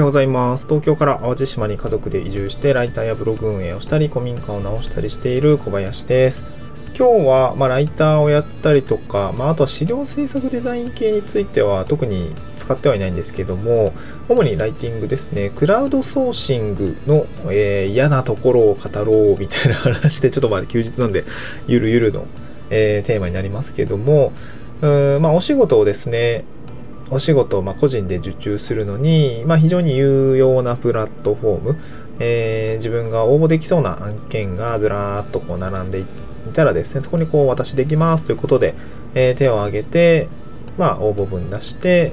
ようございます。東京から淡路島に家族で移住して、ライターやブログ運営をしたり、古民家を直したりしている小林です。今日は、まあ、ライターをやったりとか、まあ、あとは資料制作デザイン系については特に使ってはいないんですけども、主にライティングですね、クラウドソーシングの、えー嫌なところを語ろうみたいな話で、ちょっとまあ休日なんで、ゆるゆるの、えーテーマになりますけども、うんまあ、お仕事をですね、お仕事をま個人で受注するのに、まあ、非常に有用なプラットフォーム、えー自分が応募できそうな案件がずらーっとこう並んでいたらですね、そこにこう私できますということで、えー手を挙げて、まあ、応募分出して、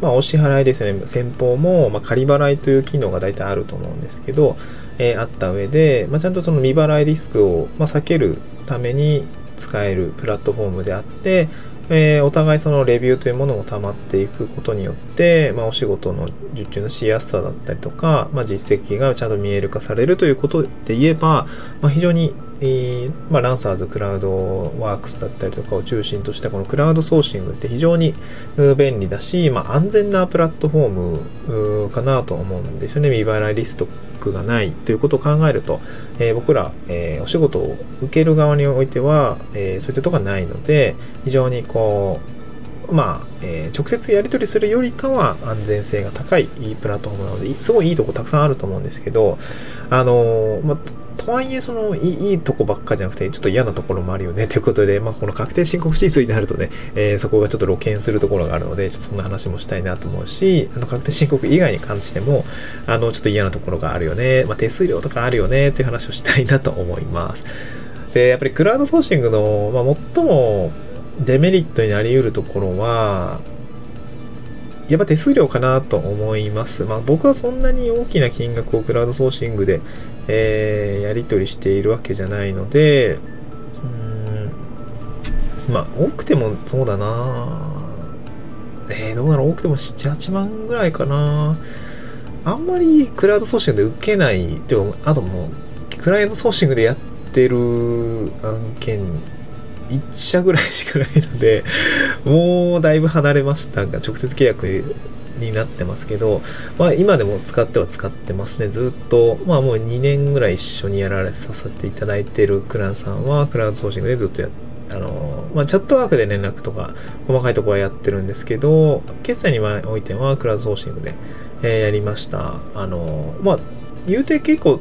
まあ、お支払いですよね、先方も、ま、仮払いという機能が大体あると思うんですけど、えーあった上で、ま、ちゃんとその未払いリスクを、ま、避けるために使えるプラットフォームであって、えーお互いそのレビューというものも溜まっていくことによって、まあ、お仕事の受注のしやすさだったりとか、まあ、実績がちゃんと見える化されるということで言えば、まあ、非常に、えーま、ランサーズクラウドワークスだったりとかを中心としたこのクラウドソーシングって非常に便利だし、ま、安全なプラットフォームかなと思うんですよね。未払いリストがないということを考えると、えー僕ら、えーお仕事を受ける側においては、えーそういったとこがないので非常にこうまあ、え直接やり取りするよりかは安全性が高いいいプラットフォームなので、すごいいいとこたくさんあると思うんですけど、あのまあ、とはいえ、そのいい、いいとこばっかじゃなくて、ちょっと嫌なところもあるよねということで、まあ、この確定申告シーズンになるとね、えーそこがちょっと露見するところがあるので、ちょっとそんな話もしたいなと思うし、あの確定申告以外に関しても、あの、ちょっと嫌なところがあるよね、まあ、手数料とかあるよねっていう話をしたいなと思います。で、やっぱりクラウドソーシングの、まあ、最もデメリットになり得るところは、やっぱ手数料かなと思います。まあ僕はそんなに大きな金額をクラウドソーシングで、えーやり取りしているわけじゃないので、うん、まあ多くてもそうだな。えー、どうだろう。多くても7、8万ぐらいかな。あんまりクラウドソーシングで受けない、でも、あともう、クライアントソーシングでやってる案件、1社ぐらいしかないので、もうだいぶ離れましたが、直接契約になってますけど、まあ今でも使っては使ってますね。ずっと、まあもう2年ぐらい一緒にやられさせていただいてるクランさんは、クラウドソーシングでずっとやあの、まあチャットワークで連絡とか、細かいところはやってるんですけど、決済においてはクラウドソーシングで、えーやりました。あの、まあ言うて結構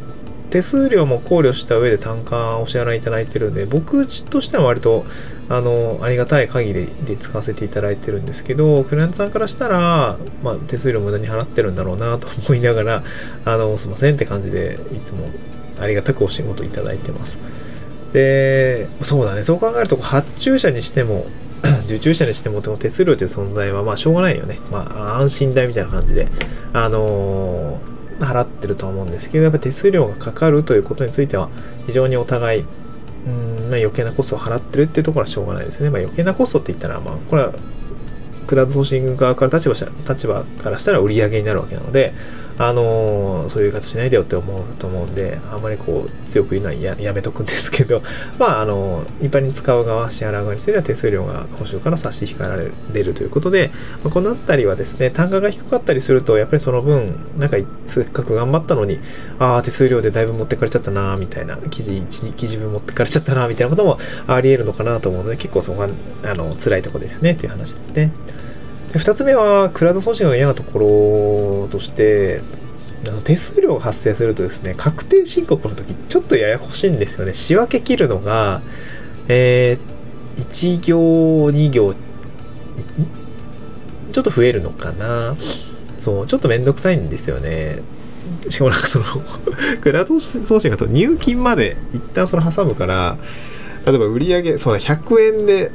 手数料も考慮した上で単価お支払いいただいてるんで、僕としては割と、あの、ありがたい限りで使わせていただいてるんですけど、クライアントさんからしたら、まあ、手数料無駄に払ってるんだろうなと思いながら、あの、すいませんって感じで、いつもありがたくお仕事いただいてます。で、そうだね、そう考えると、発注者にしても、受注者にしてもでも手数料という存在はまあしょうがないよね。まあ安心代みたいな感じで、あのー払ってるとは思うんですけど、やっぱ手数料がかかるということについては非常にお互い、うんまあ、余計なコストを払ってるっていうところはしょうがないですね。まあ、余計なコストって言ったら、まあ、これはクラウドソーシング側から立場立場からしたら売り上げになるわけなので、あのそういう言い方しないでよって思うと思うんで、あんまりこう強く言うのはやめとくんですけど、まあ、あの一般に使う側、支払う側については手数料が報酬から差し引かれるということで、まあ、このあたりはですね、単価が低かったりすると、やっぱりその分、なんかせっかく頑張ったのに、ああ、手数料でだいぶ持ってかれちゃったな、みたいな、記事1、2記事分持ってかれちゃったな、みたいなこともあり得るのかなと思うので、結構そこが、あの、辛いとこですよね、っていう話ですね。で2つ目は、クラウドソーシングの嫌なところとして、手数料が発生するとですね、確定申告の時、ちょっとややこしいんですよね。仕分け切るのが、えー、1行、2行、ちょっと増えるのかな？そう、ちょっとめんどくさいんですよね。しかもなんかその、クラウドソーシングだと入金まで一旦その挟むから、例えば売り上そう、100円で、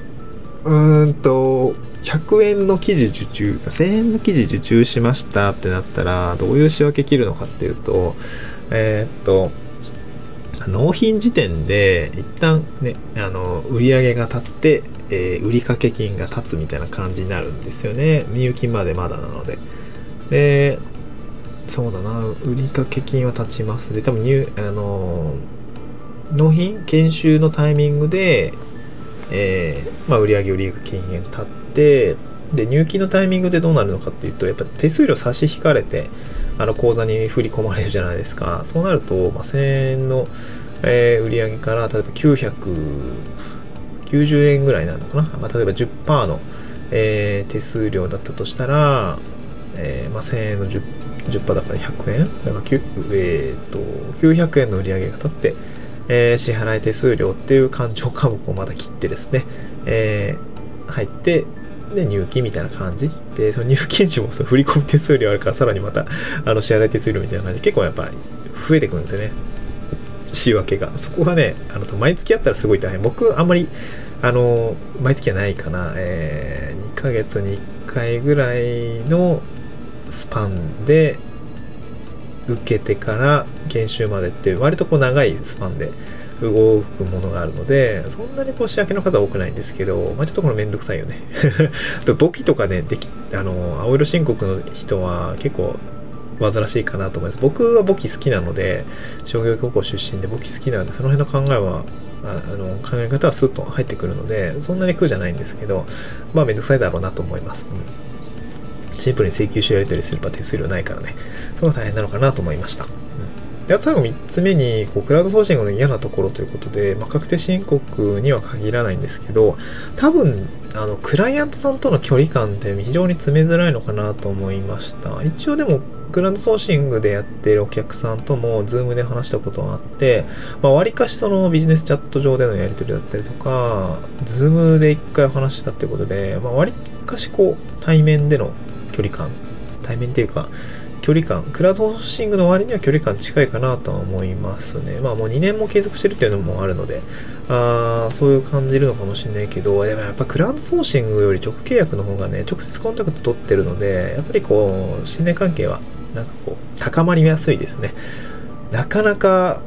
うーんと、100円の記事受注、1000円の記事受注しましたってなったら、どういう仕分け切るのかっていうと、えーっと、納品時点で一旦ね、あの、売上が立って、えー売掛金が立つみたいな感じになるんですよね。入金までまだなので。で、そうだな、売掛金は立ちます。で、多分入、あの、納品研修のタイミングで、えーまあ、売上売上金が立ってで入金のタイミングでどうなるのかっていうとやっぱ手数料差し引かれてあの口座に振り込まれるじゃないですか。そうなると、まあ、1000円の、えー、売上から例えば990円ぐらいなのかな。まあ、例えば10%の、えー、手数料だったとしたら、えーまあ、1000円の 10%, 10だから100円？だから、えーと、900円の売り上げが立って、えー、支払い手数料っていう勘定科目をまだ切ってですね、えー、入って、で、入金みたいな感じ？で、その入金時もその振込手数料あるから、さらにまた、あの、支払い手数料みたいな感じで、結構やっぱ増えてくるんですよね。仕分けが。そこがね、あの、毎月あったらすごい大変。僕、あんまり、あの、毎月はないかな。えー、2ヶ月に1回ぐらいのスパンで受けてから研修までって割とこう長いスパンで動くものがあるので、そんなにこう仕分けの数は多くないんですけど、まあ、ちょっとこのめんどくさいよね。あと簿記とかね、でき、あの、青色申告の人は結構煩わしいかなと思います。僕は簿記好きなので、商業高校出身で簿記好きなので、その辺の考えは、あの考え方はスッと入ってくるので、そんなに苦じゃないんですけど、まあめんどくさいだろうなと思います。うんシンプルに請求書やり取りすれば手数料ないからね、そこが大変なのかなと思いました。であと最後3つ目に、こうクラウドソーシングの嫌なところということで、まあ、確定申告には限らないんですけど、多分、あの、クライアントさんとの距離感って非常に詰めづらいのかなと思いました。一応でも、クラウドソーシングでやってるお客さんとも、ズームで話したことがあって、まあ、割かしそのビジネスチャット上でのやり取りだったりとか、ズームで一回話したってことで、まあ、割かしこう、対面での距離感、対面っていうか、距離感、クラウドソーシングの割には距離感近いかなとは思いますね。まあもう2年も継続してるっていうのもあるので、あそういう感じるのかもしれないけど、でもやっぱクラウドソーシングより直契約の方がね、直接コンタクト取ってるので、やっぱりこう、信頼関係はなんかこう、高まりやすいですね。なかなか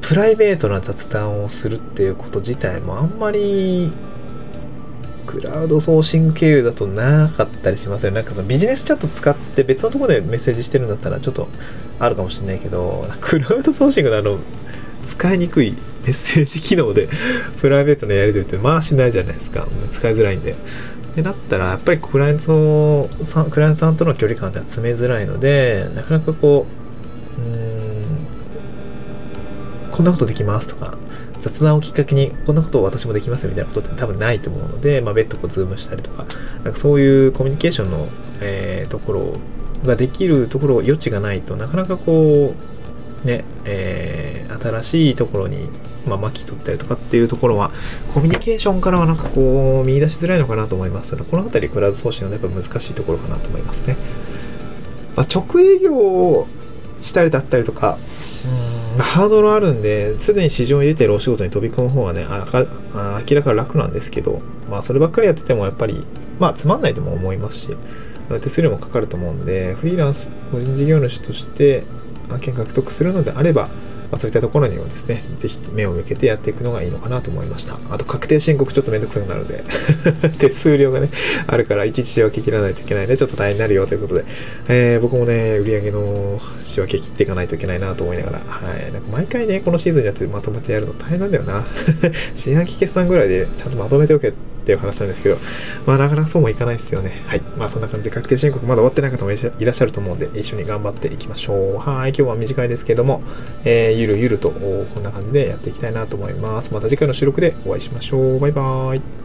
プライベートな雑談をするっていうこと自体もあんまりクラウドソーシング経由だとなかったりしますよね。なんかそのビジネスチャット使って別のところでメッセージしてるんだったらちょっとあるかもしれないけど、クラウドソーシングのあの、使いにくいメッセージ機能でプライベートなやり取りってまあしないじゃないですか。使いづらいんで。ってなったら、やっぱりクライアントさん、クライアントさんとの距離感って詰めづらいので、なかなかこう、こんなことできますとか、雑談をきっかけにこんなことを私もできますみたいなことって多分ないと思うので、まあ、別途こうズームしたりとか、なんかそういうコミュニケーションの、えー、ところができるところ余地がないとなかなかこう、ね、えー、新しいところにまあ、巻き取ったりとかっていうところは、コミュニケーションからはなんかこう、見出しづらいのかなと思いますのでこの辺り、クラウド送信はやっぱ難しいところかなと思いますね。まあ、直営業をしたりだったりとか、ハードルあるんで、すでに市場に出てるお仕事に飛び込む方がね、ああ明らかに楽なんですけど、まあ、そればっかりやっててもやっぱり、まあ、つまんないとも思いますし、手数料もかかると思うんで、フリーランス、個人事業主として案件獲得するのであれば、まあ、そういったところにはですね、ぜひ目を向けてやっていくのがいいのかなと思いました。あと、確定申告ちょっとめんどくさくなるので 手数料がね、あるから、いちいち仕分け切らないといけないので、ちょっと大変になるよということで、えー、僕もね、売り上げの仕分け切っていかないといけないなと思いながら、はい。なんか毎回ね、このシーズンにやってまとめてやるの大変なんだよな。四半期決算ぐらいでちゃんとまとめておけっていう話なんですけど、まあなかなかそうもいかないですよね。はい。まあそんな感じで確定申告まだ終わってない方もいらっしゃると思うんで、一緒に頑張っていきましょう。はい。今日は短いですけども、えー、ゆるゆるとこんな感じでやっていきたいなと思います。また次回の収録でお会いしましょう。バイバーイ。